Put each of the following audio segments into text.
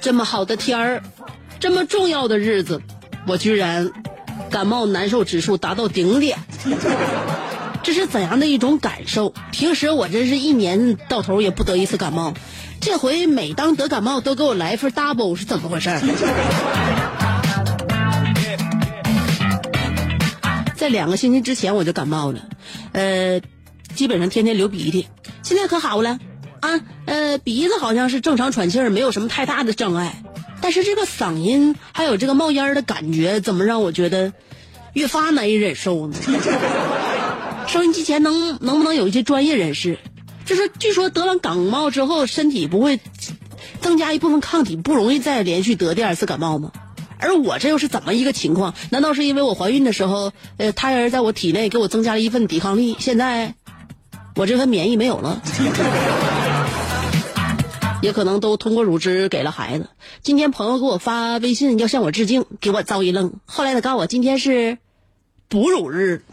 这么好的天儿，这么重要的日子，我居然感冒难受指数达到顶点，这是怎样的一种感受？平时我真是一年到头也不得一次感冒，这回每当得感冒都给我来一份 double，是怎么回事？在两个星期之前我就感冒了，呃，基本上天天流鼻涕，现在可好了。啊，呃，鼻子好像是正常喘气儿，没有什么太大的障碍，但是这个嗓音还有这个冒烟儿的感觉，怎么让我觉得越发难以忍受呢？收音机前能能不能有一些专业人士，就是据说得完感冒之后，身体不会增加一部分抗体，不容易再连续得第二次感冒吗？而我这又是怎么一个情况？难道是因为我怀孕的时候，呃，胎儿在我体内给我增加了一份抵抗力，现在我这份免疫没有了？也可能都通过乳汁给了孩子。今天朋友给我发微信要向我致敬，给我遭一愣。后来他告诉我今天是哺乳日。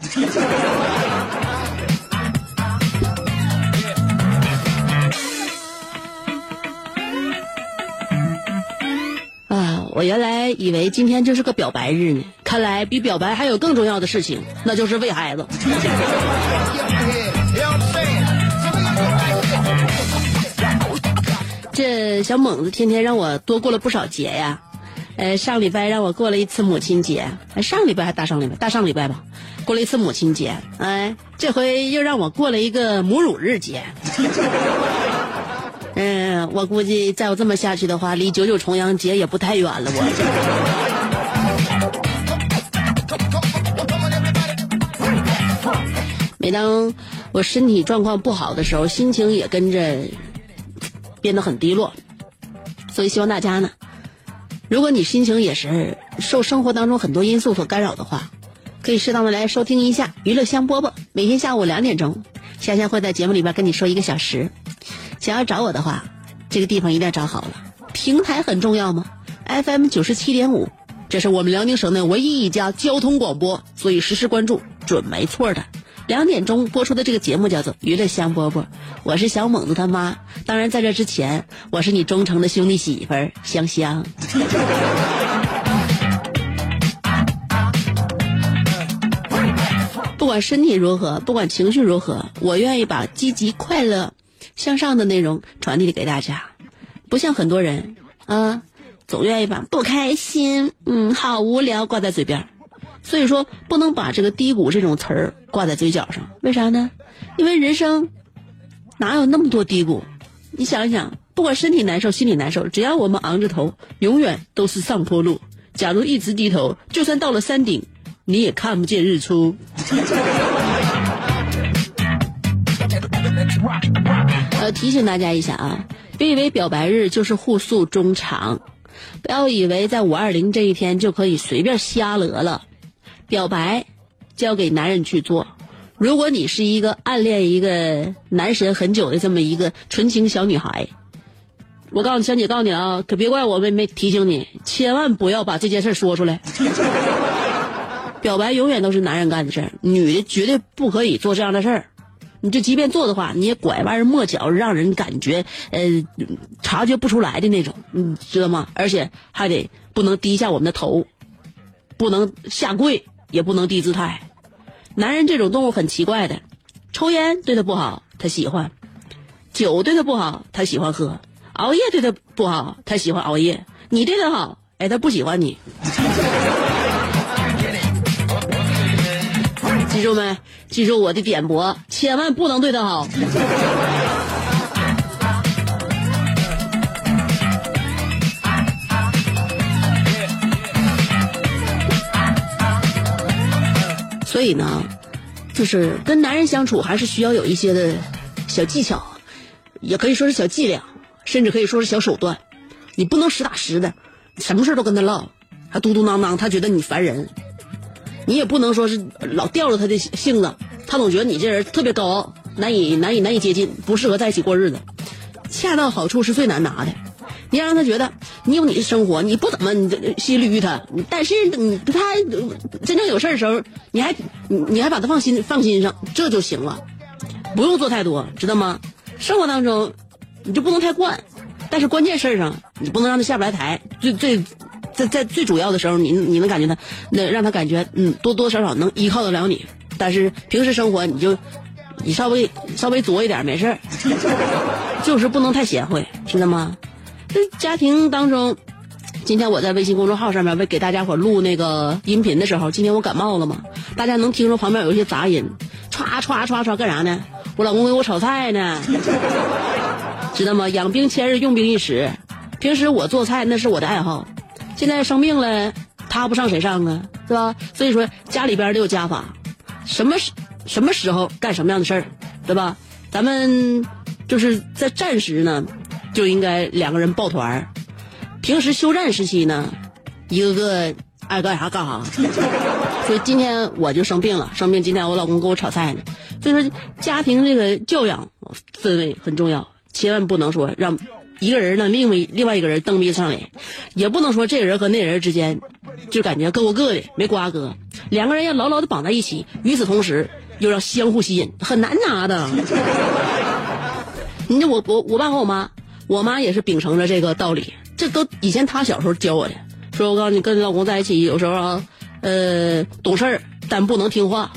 啊，我原来以为今天就是个表白日呢，看来比表白还有更重要的事情，那就是喂孩子。小猛子天天让我多过了不少节呀，呃，上礼拜让我过了一次母亲节，上礼拜还大上礼拜，大上礼拜吧，过了一次母亲节，哎，这回又让我过了一个母乳日节。嗯，我估计再有这么下去的话，离九九重阳节也不太远了。我。每当我身体状况不好的时候，心情也跟着变得很低落。所以希望大家呢，如果你心情也是受生活当中很多因素所干扰的话，可以适当的来收听一下娱乐香饽饽，每天下午两点钟，香香会在节目里边跟你说一个小时。想要找我的话，这个地方一定要找好了。平台很重要吗？FM 九十七点五，这是我们辽宁省内唯一一家交通广播，所以实时关注准没错的。两点钟播出的这个节目叫做《娱乐香饽饽》，我是小猛子他妈。当然，在这之前，我是你忠诚的兄弟媳妇儿香香。不管身体如何，不管情绪如何，我愿意把积极快乐。向上的内容传递给大家，不像很多人啊，总愿意把不开心、嗯，好无聊挂在嘴边儿。所以说，不能把这个低谷这种词儿挂在嘴角上。为啥呢？因为人生哪有那么多低谷？你想一想，不管身体难受、心里难受，只要我们昂着头，永远都是上坡路。假如一直低头，就算到了山顶，你也看不见日出。呃，提醒大家一下啊，别以为表白日就是互诉衷肠，不要以为在五二零这一天就可以随便瞎乐了。表白交给男人去做。如果你是一个暗恋一个男神很久的这么一个纯情小女孩，我告诉你，香姐告诉你啊，可别怪我没没提醒你，千万不要把这件事说出来。表白永远都是男人干的事儿，女的绝对不可以做这样的事儿。你就即便做的话，你也拐弯抹角，让人感觉呃察觉不出来的那种，你知道吗？而且还得不能低下我们的头，不能下跪，也不能低姿态。男人这种动物很奇怪的，抽烟对他不好，他喜欢；酒对他不好，他喜欢喝；熬夜对他不好，他喜欢熬夜。你对他好，哎，他不喜欢你。记住没？记住我的点拨，千万不能对他好。所以呢，就是跟男人相处还是需要有一些的小技巧，也可以说是小伎俩，甚至可以说是小手段。你不能实打实的，什么事都跟他唠，还嘟嘟囔囔，他觉得你烦人。你也不能说是老吊着他的性子，他总觉得你这人特别高傲，难以难以难以接近，不适合在一起过日子。恰到好处是最难拿的。你让他觉得你有你的生活，你不怎么你心捋他，但是你他真正有事儿的时候，你还你还把他放心放心上，这就行了，不用做太多，知道吗？生活当中你就不能太惯，但是关键事儿上你不能让他下不来台。最最在在最主要的时候，你你能感觉他，那让他感觉嗯多多少少能依靠得了你。但是平时生活你就你稍微稍微作一点没事儿，就是不能太贤惠，知道吗？这家庭当中，今天我在微信公众号上面为给大家伙录那个音频的时候，今天我感冒了嘛，大家能听着旁边有一些杂音，歘歘歘歘干啥呢？我老公给我炒菜呢，知道吗？养兵千日，用兵一时。平时我做菜那是我的爱好，现在生病了，他不上谁上啊？是吧？所以说家里边得有家法，什么什么时候干什么样的事儿，对吧？咱们就是在战时呢。就应该两个人抱团儿，平时休战时期呢，一个个爱干啥干啥。所以今天我就生病了，生病今天我老公给我炒菜呢。所以说家庭这个教养氛围很重要，千万不能说让一个人呢另外另外一个人蹬鼻子上脸，也不能说这人和那人之间就感觉各过各的没瓜葛，两个人要牢牢的绑在一起，与此同时又要相互吸引，很难拿的。你我我我爸和我妈。我妈也是秉承着这个道理，这都以前她小时候教我的。说我告诉你，跟你老公在一起，有时候啊，呃，懂事儿，但不能听话。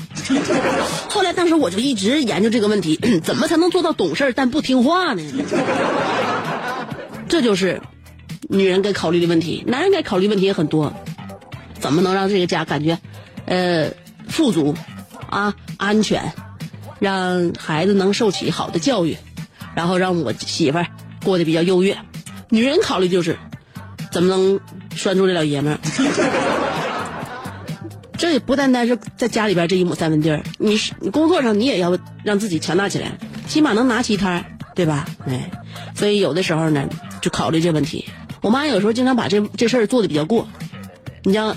后来当时我就一直研究这个问题，怎么才能做到懂事儿但不听话呢？这就是女人该考虑的问题，男人该考虑问题也很多。怎么能让这个家感觉，呃，富足，啊，安全，让孩子能受起好的教育，然后让我媳妇儿。过得比较优越，女人考虑就是怎么能拴住这老爷们儿。这也不单单是在家里边这一亩三分地儿，你是你工作上你也要让自己强大起来，起码能拿起摊儿对吧？哎，所以有的时候呢，就考虑这问题。我妈有时候经常把这这事儿做的比较过，你像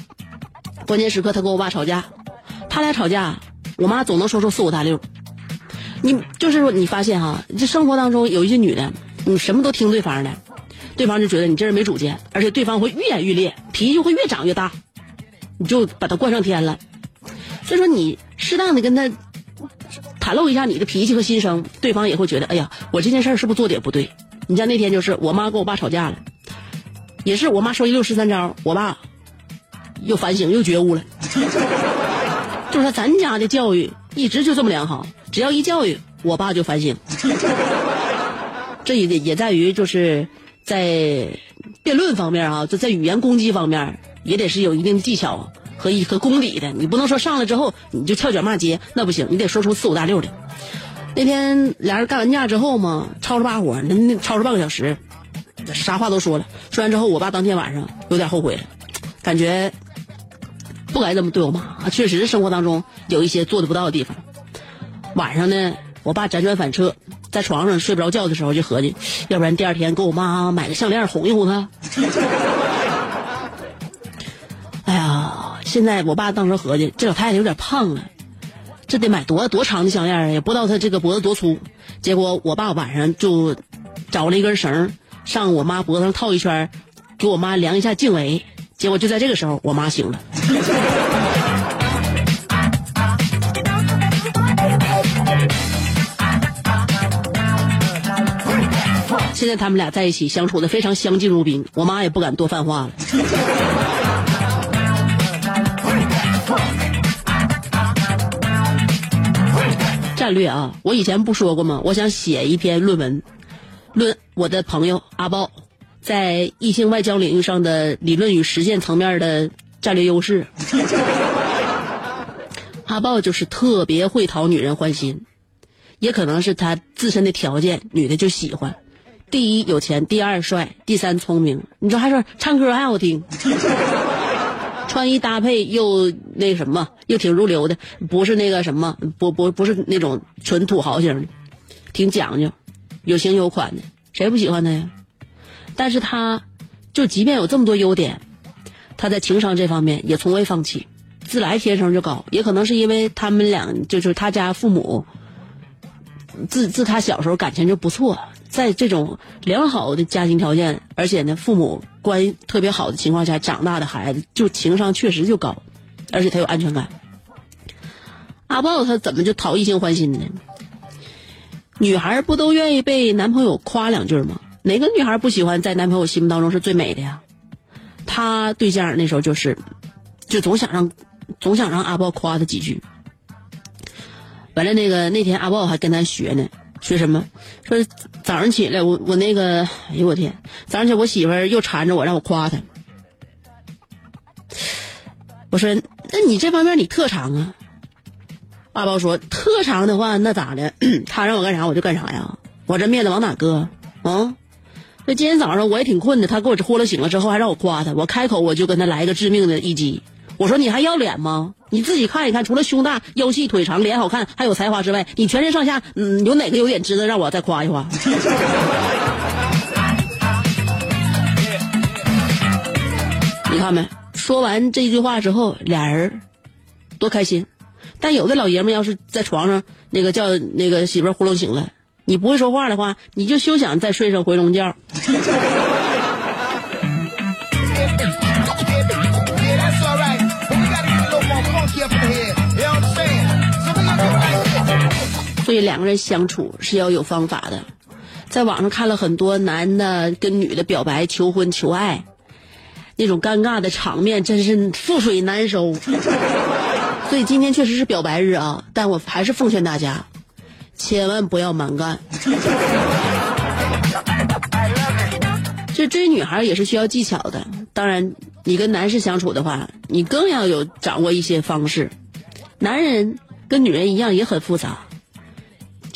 关键时刻她跟我爸吵架，他俩吵架，我妈总能说出四五大六。你就是说你发现哈，这生活当中有一些女的。你什么都听对方的，对方就觉得你这人没主见，而且对方会愈演愈烈，脾气会越长越大，你就把他惯上天了。所以说，你适当的跟他袒露一下你的脾气和心声，对方也会觉得，哎呀，我这件事是不是做的也不对？你像那天就是我妈跟我爸吵架了，也是我妈说一溜十三招，我爸又反省又觉悟了，就是说咱家的教育一直就这么良好，只要一教育，我爸就反省。这也也在于就是在辩论方面啊，就在语言攻击方面也得是有一定的技巧和一和功底的。你不能说上来之后你就翘脚骂街，那不行，你得说出四五大六的。那天俩人干完架之后嘛，吵吵把火，那那吵吵半个小时，啥话都说了。说完之后，我爸当天晚上有点后悔了，感觉不该这么对我妈。确实生活当中有一些做的不到的地方。晚上呢，我爸辗转反侧。在床上睡不着觉的时候，就合计，要不然第二天给我妈买个项链哄一哄她。哎呀，现在我爸当时合计，这老太太有点胖了，这得买多多长的项链啊？也不知道她这个脖子多粗。结果我爸晚上就找了一根绳，上我妈脖子上套一圈，给我妈量一下颈围。结果就在这个时候，我妈醒了。现在他们俩在一起相处的非常相敬如宾，我妈也不敢多犯话了。战略啊，我以前不说过吗？我想写一篇论文，论我的朋友阿豹在异性外交领域上的理论与实践层面的战略优势。阿豹就是特别会讨女人欢心，也可能是他自身的条件，女的就喜欢。第一有钱，第二帅，第三聪明。你说还说唱歌还好听，穿衣搭配又那什么，又挺入流的，不是那个什么，不不不是那种纯土豪型的，挺讲究，有型有款的，谁不喜欢他呀？但是他，就即便有这么多优点，他在情商这方面也从未放弃，自来天生就高，也可能是因为他们俩就是他家父母，自自他小时候感情就不错。在这种良好的家庭条件，而且呢，父母关系特别好的情况下长大的孩子，就情商确实就高，而且他有安全感。阿豹他怎么就讨异性欢心呢？女孩不都愿意被男朋友夸两句吗？哪个女孩不喜欢在男朋友心目当中是最美的呀？他对象那时候就是，就总想让，总想让阿豹夸他几句。完了，那个那天阿豹还跟他学呢。学什么？说早上起来，我我那个，哎呦我天！早上起来，我媳妇儿又缠着我，让我夸她。我说，那你这方面你特长啊？阿宝说，特长的话，那咋的？他让我干啥我就干啥呀？我这面子往哪搁？啊？那今天早上我也挺困的，他给我呼了醒了之后，还让我夸他，我开口我就跟他来一个致命的一击。我说你还要脸吗？你自己看一看，除了胸大、腰细、腿长、脸好看，还有才华之外，你全身上下，嗯，有哪个优点值得让我再夸一夸？你看没？说完这句话之后，俩人多开心。但有的老爷们要是在床上那个叫那个媳妇儿呼噜醒了，你不会说话的话，你就休想再睡上回笼觉。所以两个人相处是要有方法的，在网上看了很多男的跟女的表白、求婚、求爱，那种尴尬的场面真是覆水难收。所以今天确实是表白日啊，但我还是奉劝大家，千万不要蛮干。这追女孩也是需要技巧的，当然你跟男士相处的话，你更要有掌握一些方式。男人跟女人一样也很复杂。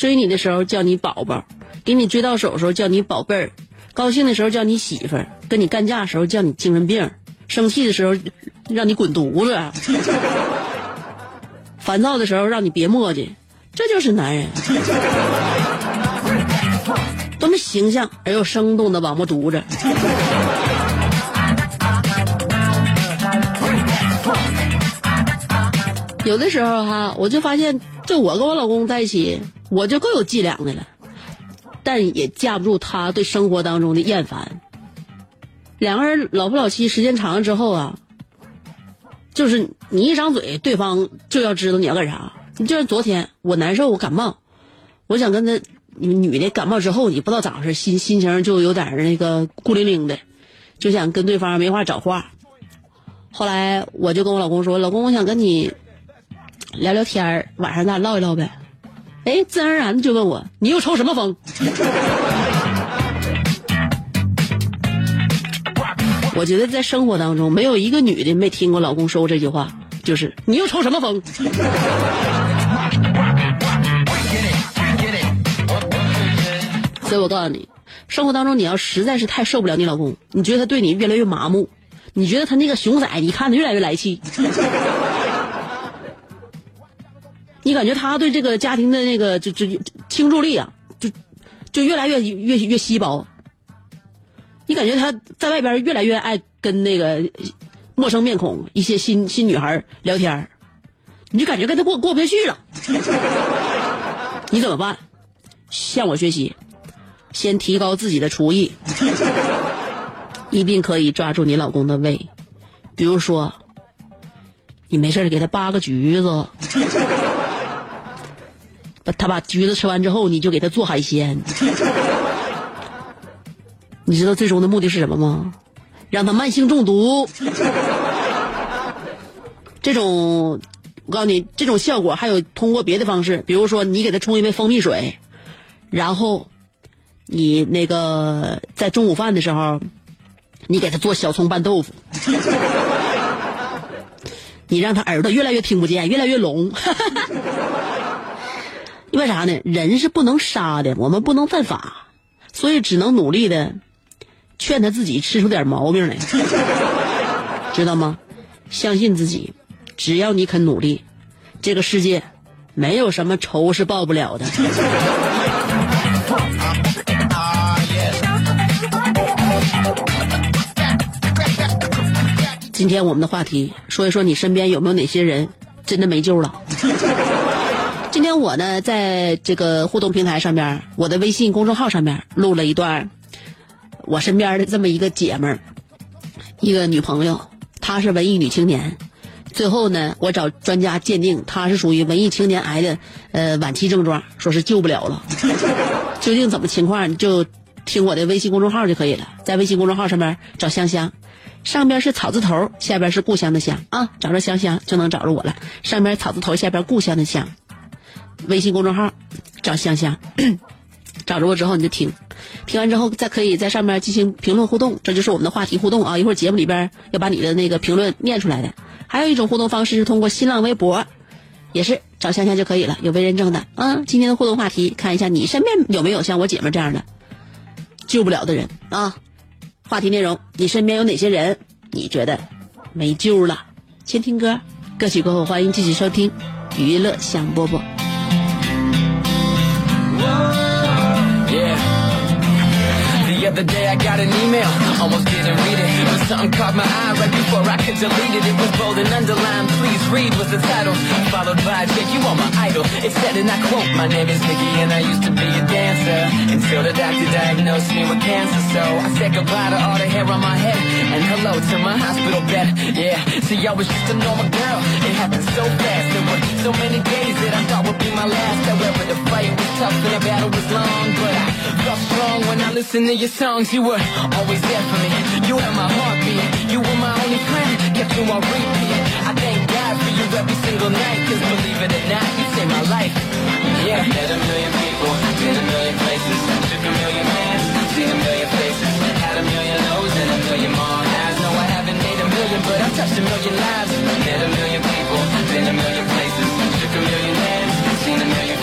追你的时候叫你宝宝，给你追到手时候叫你宝贝儿，高兴的时候叫你媳妇儿，跟你干架的时候叫你精神病，生气的时候让你滚犊子，烦躁的时候让你别磨叽，这就是男人，多么形象而又生动的王八犊子。有的时候哈，我就发现，就我跟我老公在一起。我就够有伎俩的了，但也架不住他对生活当中的厌烦。两个人老夫老妻时间长了之后啊，就是你一张嘴，对方就要知道你要干啥。你就像昨天我难受，我感冒，我想跟他，女的感冒之后，你不知道咋回事，心心情就有点那个孤零零的，就想跟对方没话找话。后来我就跟我老公说：“老公，我想跟你聊聊天，晚上咱俩唠一唠呗。”哎，自然而然的就问我，你又抽什么风？我觉得在生活当中，没有一个女的没听过老公说过这句话，就是你又抽什么风？所以我告诉你，生活当中你要实在是太受不了你老公，你觉得他对你越来越麻木，你觉得他那个熊仔，你看着越来越来气。你感觉他对这个家庭的那个就就倾注力啊，就就越来越越越稀薄。你感觉他在外边越来越爱跟那个陌生面孔、一些新新女孩聊天你就感觉跟他过过不下去了。你怎么办？向我学习，先提高自己的厨艺，一定可以抓住你老公的胃。比如说，你没事给他扒个橘子。他把橘子吃完之后，你就给他做海鲜。你知道最终的目的是什么吗？让他慢性中毒。这种，我告诉你，这种效果还有通过别的方式，比如说你给他冲一杯蜂蜜水，然后你那个在中午饭的时候，你给他做小葱拌豆腐，你让他耳朵越来越听不见，越来越聋。因为啥呢？人是不能杀的，我们不能犯法，所以只能努力的劝他自己吃出点毛病来，知道吗？相信自己，只要你肯努力，这个世界没有什么仇是报不了的。今天我们的话题，说一说你身边有没有哪些人真的没救了？今天我呢，在这个互动平台上面，我的微信公众号上面录了一段我身边的这么一个姐们儿，一个女朋友，她是文艺女青年。最后呢，我找专家鉴定，她是属于文艺青年癌的呃晚期症状，说是救不了了。究竟怎么情况，就听我的微信公众号就可以了。在微信公众号上面找香香，上边是草字头，下边是故乡的乡啊，找着香香就能找着我了。上边草字头，下边故乡的乡。微信公众号找香香，找着我之后你就听，听完之后再可以在上面进行评论互动，这就是我们的话题互动啊！一会儿节目里边要把你的那个评论念出来的。还有一种互动方式是通过新浪微博，也是找香香就可以了，有微认证的啊。今天的互动话题，看一下你身边有没有像我姐们这样的救不了的人啊？话题内容，你身边有哪些人你觉得没救了？先听歌，歌曲过后欢迎继续收听娱乐香饽饽。one the other day I got an email, almost didn't read it, but something caught my eye right before I could delete it. It was bold and underlined, please read was the title, followed by Jake, you are my idol. It said, and I quote, my name is Mickey and I used to be a dancer until the doctor diagnosed me with cancer. So I said goodbye to all the hair on my head and hello to my hospital bed. Yeah, see I was just a normal girl. It happened so fast. There were so many days that I thought would be my last. However, the fight was tough and the battle was long, but I felt strong when I listened to your songs. You were always there for me. You had my heartbeat. You were my only friend. Kept you on repeat. I thank God for you every single night. Cause believe it or not, you saved my life. Yeah. Met a million people, been a million places, shook a million hands, seen a million faces, had a million lows and a million more highs. No, I haven't made a million, but I've touched a million lives. Met a million people, been a million places, shook a million hands, seen a million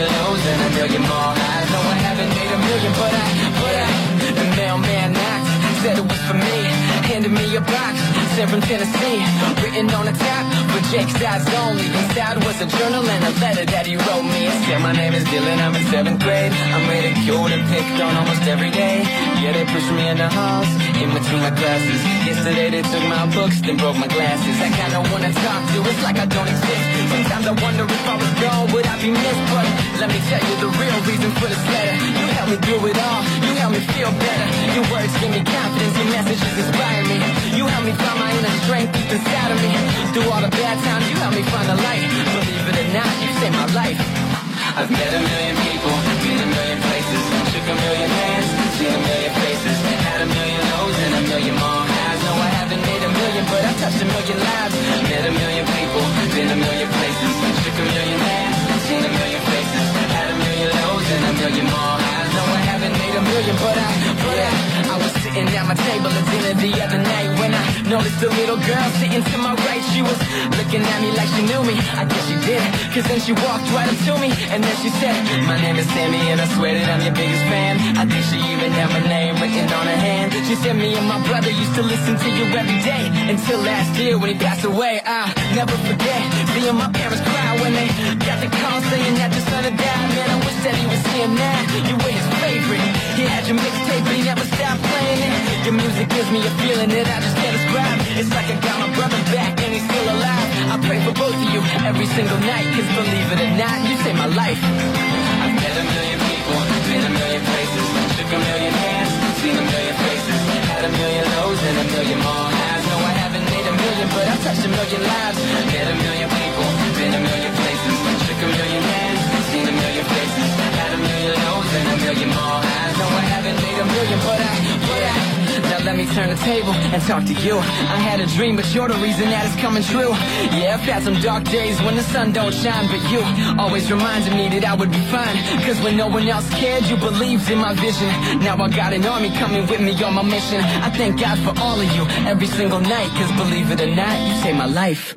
million lows and a million more highs. No, I haven't made a million, but I, but I, the mailman knocked, said it was for me, handed me a box, from Tennessee, written on the top, for Jake's eyes only. Inside was a journal and a letter that he wrote me. It said, my name is Dylan, I'm in seventh grade. I'm ridiculed and picked on almost every day. Yeah, they pushed me in the halls, in between my classes. Yesterday they took my books, then broke my glasses. I kinda wanna talk to, it's like I don't exist. Sometimes I wonder if I was gone, would I be missed? But let me tell you the real reason for this letter. You helped me through it all, helped me feel better. Your words give me confidence, your messages inspire me. You helped me find my inner strength deep inside of me. Through all the bad times, you helped me find the light. Believe it or not, you saved my life. I've met a million people, been a million places, shook a million hands, seen a million faces, had a million lows and a million more highs. No, I haven't made a million, but I've touched a million lives. Met a million people, been a million places, shook a million hands, seen a million faces, had a million lows and a million more highs. Haven't made a million, but I, but I, I was sitting at my table at dinner the other night when I noticed a little girl sitting to my right. She was looking at me like she knew me. I guess she did, cause then she walked right up to me and then she said, My name is Sammy and I swear that I'm your biggest fan. I think she even had my name written on her hand. She said me and my brother used to listen to you every day until last year when he passed away. I'll never forget seeing my parents cry when they got the call saying that your son had died. Man, I wish that he was here now. You were his favorite. He had your mixtape, but he never stopped playing it. Your music gives me a feeling that I just can't describe. It's like I got my brother back and he's still alive. I pray for both of you every single night, cause believe it or not, you saved my life. I've met a million people, been a million places, shook a million hands, seen a million faces, had a million lows and a million more highs. No, I haven't made a million, but I've touched a million lives. Met a million people, been a million places, shook a million hands, seen a million faces, had a million lows and a million more highs. No, I haven't made a million, but I, but I. Now let me turn the table and talk to you. I had a dream, but you're the reason that it's coming true. Yeah, I've had some dark days when the sun don't shine, but you always reminded me that I would be fine. Cause when no one else cared, you believed in my vision. Now I got an army coming with me on my mission. I thank God for all of you every single night. Cause believe it or not, you saved my life.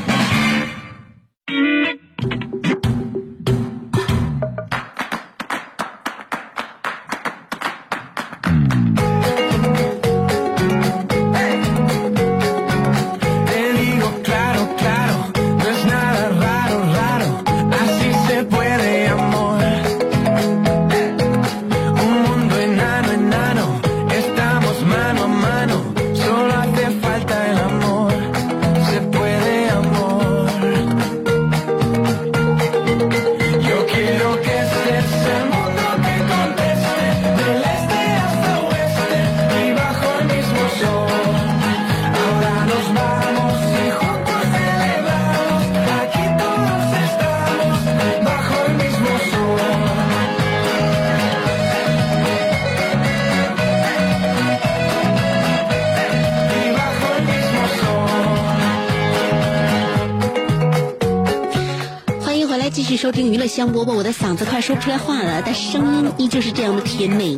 收听娱乐香饽饽。我的嗓子快说不出来话了，但声音依旧是这样的甜美。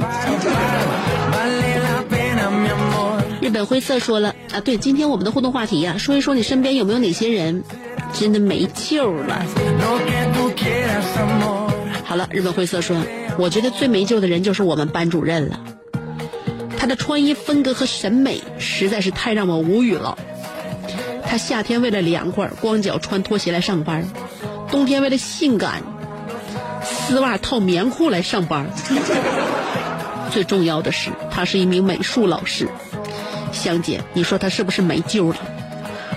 日本灰色说了啊，对，今天我们的互动话题呀、说一说你身边有没有哪些人真的没救了。好了，日本灰色说，我觉得最没救的人就是我们班主任了。他的穿衣风格和审美实在是太让我无语了。他夏天为了凉快，光脚穿拖鞋来上班；冬天为了性感，丝袜套棉裤来上班。最重要的是，他是一名美术老师。香姐，你说他是不是没救了？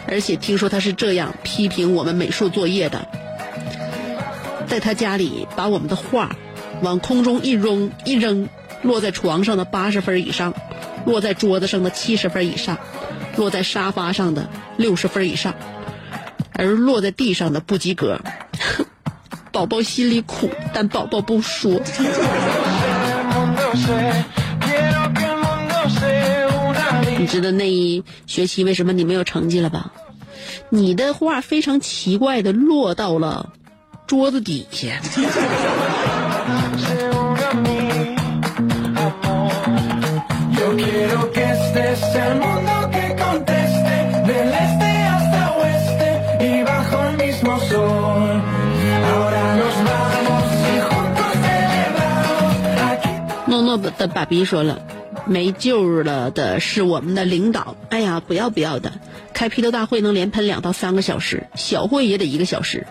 而且听说他是这样批评我们美术作业的：在他家里把我们的画往空中一扔一扔，落在床上的八十分以上，落在桌子上的七十分以上，落在沙发上的六十分以上，而落在地上的不及格。宝宝心里苦，但宝宝不说。你知道那一学期为什么你没有成绩了吧？你的话非常奇怪的落到了桌子底下。的爸比说了，没救了的是我们的领导。哎呀，不要不要的，开批斗大会能连喷两到三个小时，小会也得一个小时，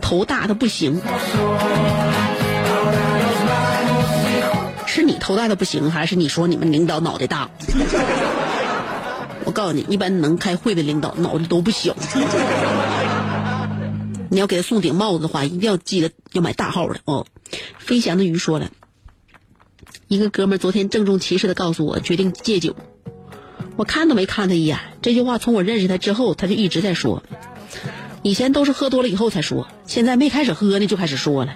头大的不行。是你头大的不行，还是你说你们领导脑袋大？我告诉你，一般能开会的领导脑袋都不小。你要给他送顶帽子的话，一定要记得要买大号的哦。飞翔的鱼说了。一个哥们儿昨天郑重其事的告诉我，决定戒酒。我看都没看他一眼。这句话从我认识他之后，他就一直在说。以前都是喝多了以后才说，现在没开始喝呢就开始说了。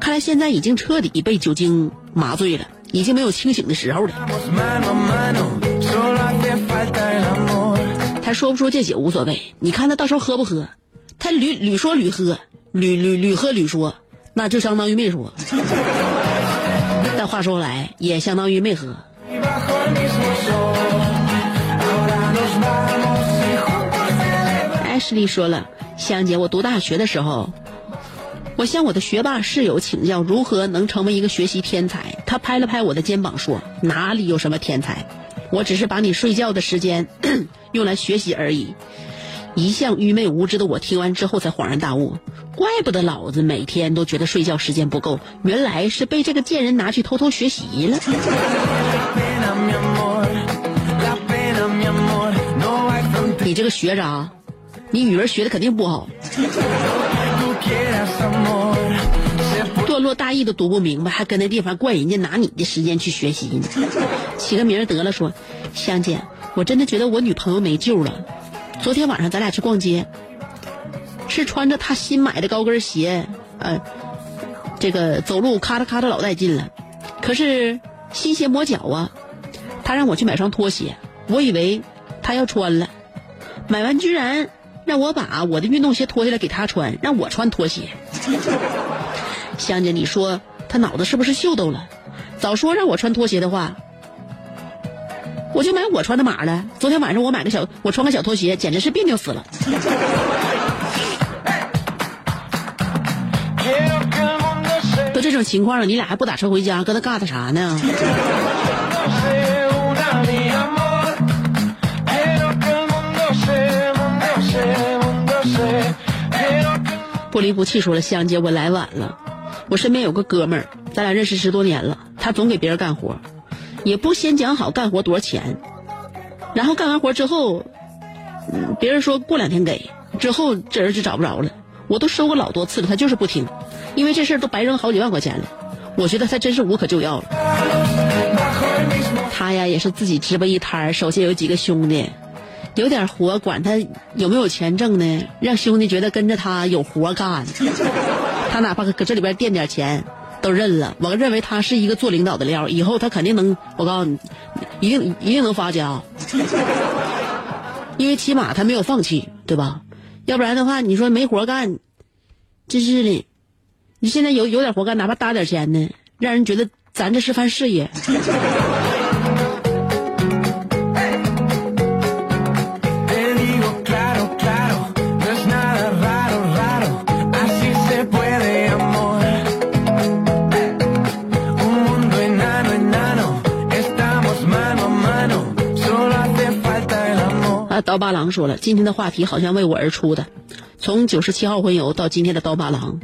看来现在已经彻底被酒精麻醉了，已经没有清醒的时候了。他说不说戒酒无所谓，你看他到时候喝不喝，他屡屡说屡喝，屡屡屡喝屡说，那就相当于没说。但话说来，也相当于没喝。艾什莉说了，香姐，我读大学的时候，我向我的学霸室友请教如何能成为一个学习天才。他拍了拍我的肩膀说：“哪里有什么天才，我只是把你睡觉的时间 用来学习而已。一向愚昧无知的我听完之后才恍然大悟，怪不得老子每天都觉得睡觉时间不够，原来是被这个贱人拿去偷偷学习了。你这个学渣，你语文学的肯定不好段落大意都读不明白，还跟那地方怪人家拿你的时间去学习呢。起个名得了说，香姐，我真的觉得我女朋友没救了。昨天晚上咱俩去逛街，是穿着她新买的高跟鞋，呃，这个走路咔嚓咔嚓老带劲了。可是新鞋磨脚啊，她让我去买双拖鞋，我以为她要穿了，买完居然让我把我的运动鞋脱下来给她穿，让我穿拖鞋。香姐，你说他脑子是不是秀逗了？早说让我穿拖鞋的话，我就买我穿的码了。昨天晚上我买个小，我穿个小拖鞋，简直是别扭死了。都这种情况了，你俩还不打车回家，搁那尬的啥呢？不离不弃说了，香姐，我来晚了。我身边有个哥们儿，咱俩认识十多年了，他总给别人干活，也不先讲好干活多少钱，然后干完活之后，别人说过两天给，之后这人就找不着了。我都收过老多次了，他就是不听，因为这事儿都白扔好几万块钱了。我觉得他真是无可救药了。他呀也是自己支吧一摊儿，手下有几个兄弟，有点活，管他有没有钱挣呢，让兄弟觉得跟着他有活干。他哪怕搁这里边垫点钱，都认了。我认为他是一个做领导的料，以后他肯定能，我告诉你，一定一定能发家。因为起码他没有放弃，对吧？要不然的话，你说没活干，真是的。你现在有有点活干，哪怕搭点钱呢，让人觉得咱这是番事业。刀疤狼说了，今天的话题好像为我而出的，从九十七号婚游到今天的刀疤狼，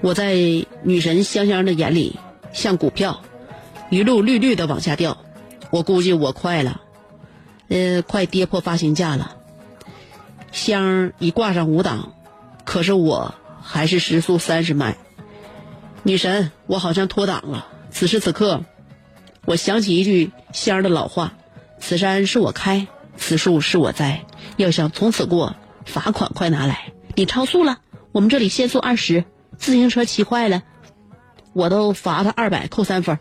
我在女神香香的眼里像股票，一路绿绿的往下掉，我估计我快了，呃，快跌破发行价了。香儿已挂上五档，可是我还是时速三十迈。女神，我好像脱档了。此时此刻，我想起一句香儿的老话：“此山是我开，此树是我栽，要想从此过，罚款快拿来！你超速了，我们这里限速二十，自行车骑坏了，我都罚他二百，扣三分。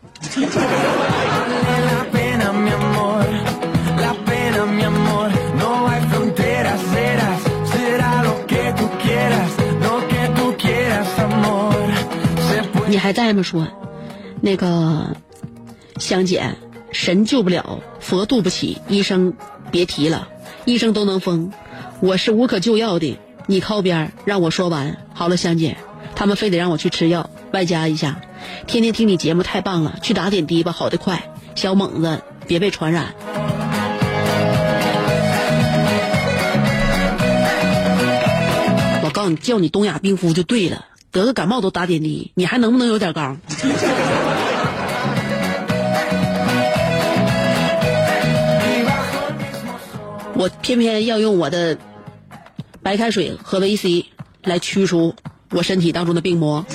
你还在吗？说，那个香姐，神救不了，佛渡不起，医生别提了，医生都能疯，我是无可救药的。你靠边，让我说完。好了，香姐，他们非得让我去吃药，外加一下。天天听你节目太棒了，去打点滴吧，好的快。小猛子，别被传染。我告诉你，叫你东亚病夫就对了，得个感冒都打点滴，你还能不能有点刚？我偏偏要用我的白开水和维 C 来驱除我身体当中的病魔。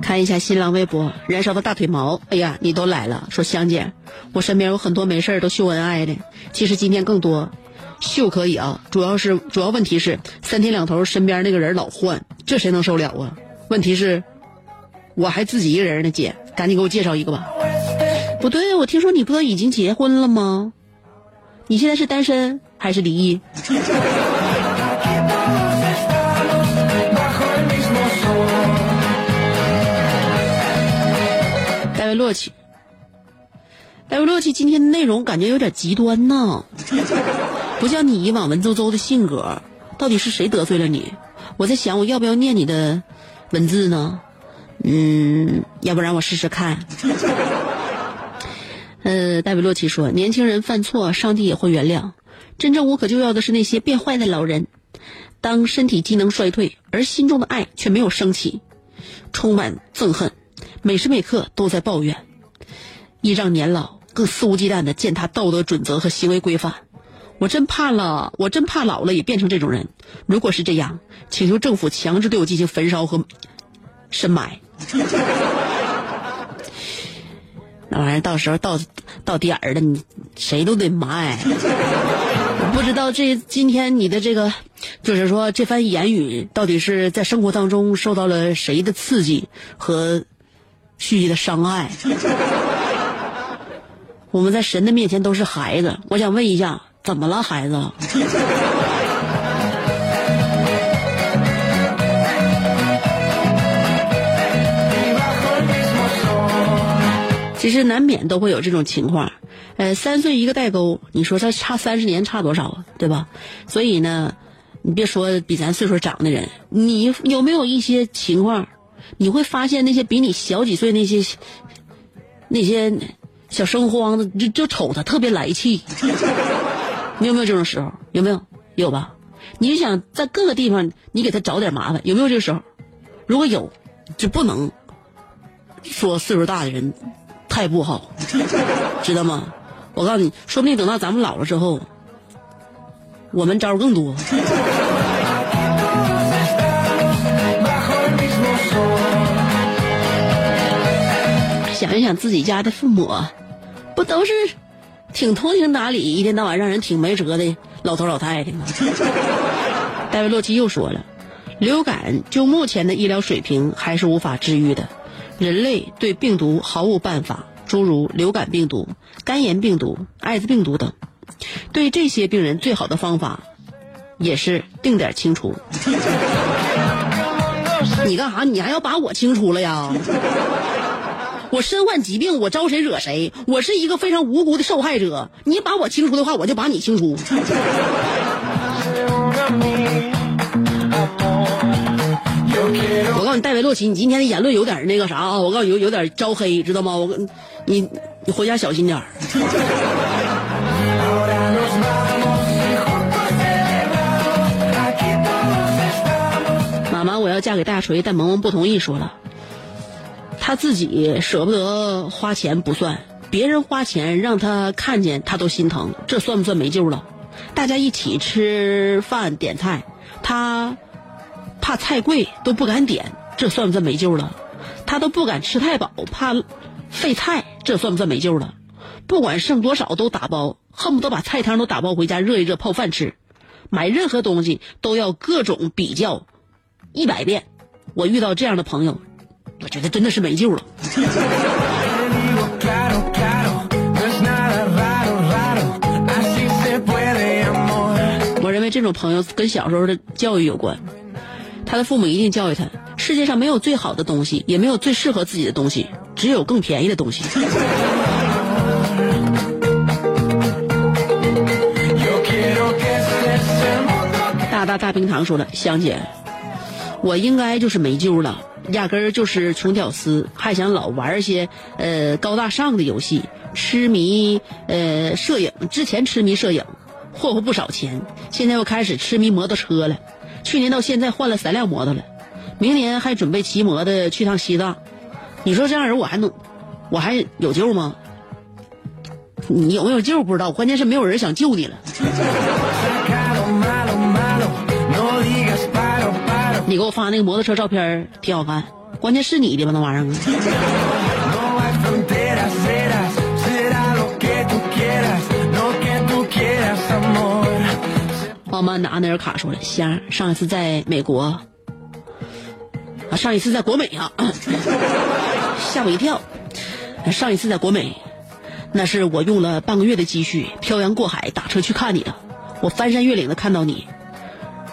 看一下新浪微博，燃烧的大腿毛，哎呀，你都来了，说香姐，我身边有很多没事都秀恩爱的，其实今天更多，秀可以啊，主要是主要问题是三天两头身边那个人老换，这谁能受了啊？问题是，我还自己一个人呢，姐，赶紧给我介绍一个吧。不对，我听说你不都已经结婚了吗？你现在是单身还是离异？戴维洛奇，戴维洛奇今天的内容感觉有点极端呢，不像你以往文绉绉的性格，到底是谁得罪了你？我在想，我要不要念你的文字呢？嗯，要不然我试试看。呃，戴维洛奇说，年轻人犯错，上帝也会原谅。真正无可救药的是那些变坏的老人，当身体机能衰退，而心中的爱却没有升起，充满憎恨，每时每刻都在抱怨，依仗年老，更肆无忌惮的践踏道德准则和行为规范。我真怕了，我真怕老了也变成这种人。如果是这样，请求政府强制对我进行焚烧和深埋。那玩意儿到时候到到点儿了，你谁都得埋。不知道这今天你的这个，就是说这番言语到底是在生活当中受到了谁的刺激和蓄意的伤害？我们在神的面前都是孩子，我想问一下，怎么了，孩子？其实难免都会有这种情况，呃，三岁一个代沟，你说他差三十年差多少啊，对吧？所以呢，你别说比咱岁数长的人，你有没有一些情况，你会发现那些比你小几岁那些那些小生慌的，就就瞅他特别来气，你有没有这种时候？有没有？有吧？你就想在各个地方你给他找点麻烦，有没有这个时候？如果有，就不能说岁数大的人太不好，知道吗？我告诉你，说不定等到咱们老了之后，我们招更多。想一想自己家的父母，不都是挺通情达理，一天到晚让人挺没辙的老头老太太吗？戴维洛奇又说了，流感就目前的医疗水平还是无法治愈的，人类对病毒毫无办法，诸如流感病毒、肝炎病毒、艾滋病毒等。对这些病人最好的方法，也是定点清除。你干啥？你还要把我清除了呀？我身患疾病，我招谁惹谁？我是一个非常无辜的受害者。你把我清除的话，我就把你清除。戴维洛奇，你今天的言论有点那个啥啊！我告诉你，有有点招黑，知道吗？我你你回家小心点儿。妈妈，我要嫁给大锤，但萌萌不同意，说了，他自己舍不得花钱不算，别人花钱让他看见他都心疼，这算不算没救了？大家一起吃饭点菜，他怕菜贵都不敢点，这算不算没救了？他都不敢吃太饱，怕费菜，这算不算没救了？不管剩多少都打包，恨不得把菜汤都打包回家热一热泡饭吃。买任何东西都要各种比较一百遍。我遇到这样的朋友，我觉得真的是没救了。我认为这种朋友跟小时候的教育有关，他的父母一定教育他：世界上没有最好的东西，也没有最适合自己的东西，只有更便宜的东西。大大大冰糖说了，香姐，我应该就是没救了，压根儿就是穷屌丝，还想老玩一些呃高大上的游戏，痴迷呃摄影，之前痴迷摄影，霍霍不少钱，现在又开始痴迷摩托车了，去年到现在换了三辆摩托了，明年还准备骑摩托去趟西藏，你说这样人我还能，我还有救吗？你有没有救不知道，关键是没有人想救你了。你给我发那个摩托车照片挺好看，关键是你的吧那玩意儿 曼达那尔卡说了，香上一次在美国，啊上一次在国美啊，吓我一跳。上一次在国美，那是我用了半个月的积蓄漂洋过海打车去看你的，我翻山越岭的看到你，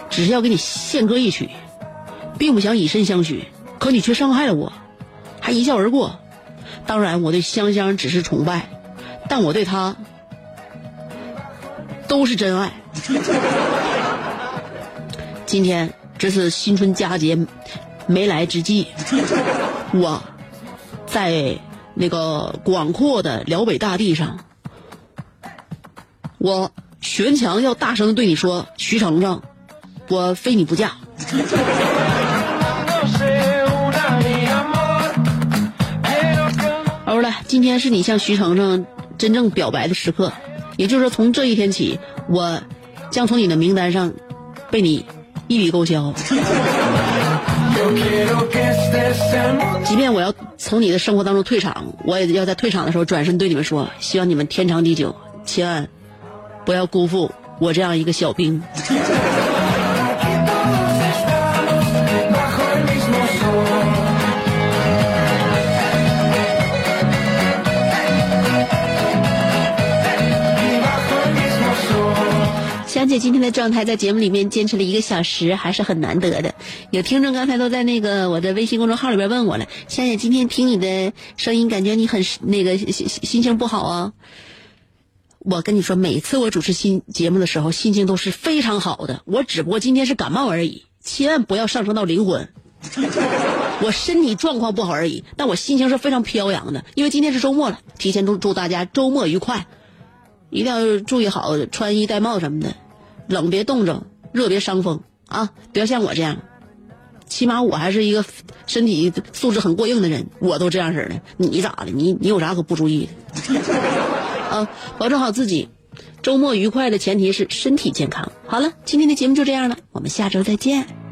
只是要给你献歌一曲。并不想以身相许，可你却伤害了我，还一笑而过。当然，我对香香只是崇拜，但我对她都是真爱。今天这是新春佳节没来之际，我在那个广阔的辽北大地上，我全强要大声对你说：徐程程，我非你不嫁。好了，今天是你向徐程程真正表白的时刻，也就是说，从这一天起，我将从你的名单上被你一笔勾销。即便我要从你的生活当中退场，我也要在退场的时候转身对你们说：希望你们天长地久，千万不要辜负我这样一个小兵。香姐今天的状态在节目里面坚持了一个小时，还是很难得的。有听众刚才都在那个我的微信公众号里边问我了，香姐今天听你的声音，感觉你很那个心心情不好啊。我跟你说，每次我主持新节目的时候，心情都是非常好的。我只不过今天是感冒而已，千万不要上升到灵魂。我身体状况不好而已，但我心情是非常飘扬的，因为今天是周末了。提前祝祝大家周末愉快，一定要注意好穿衣戴帽什么的，冷别冻着，热别伤风啊！不要像我这样，起码我还是一个身体素质很过硬的人，我都这样式儿的。你咋的？你你有啥可不注意的？啊，保证好自己，周末愉快的前提是身体健康。好了，今天的节目就这样了，我们下周再见。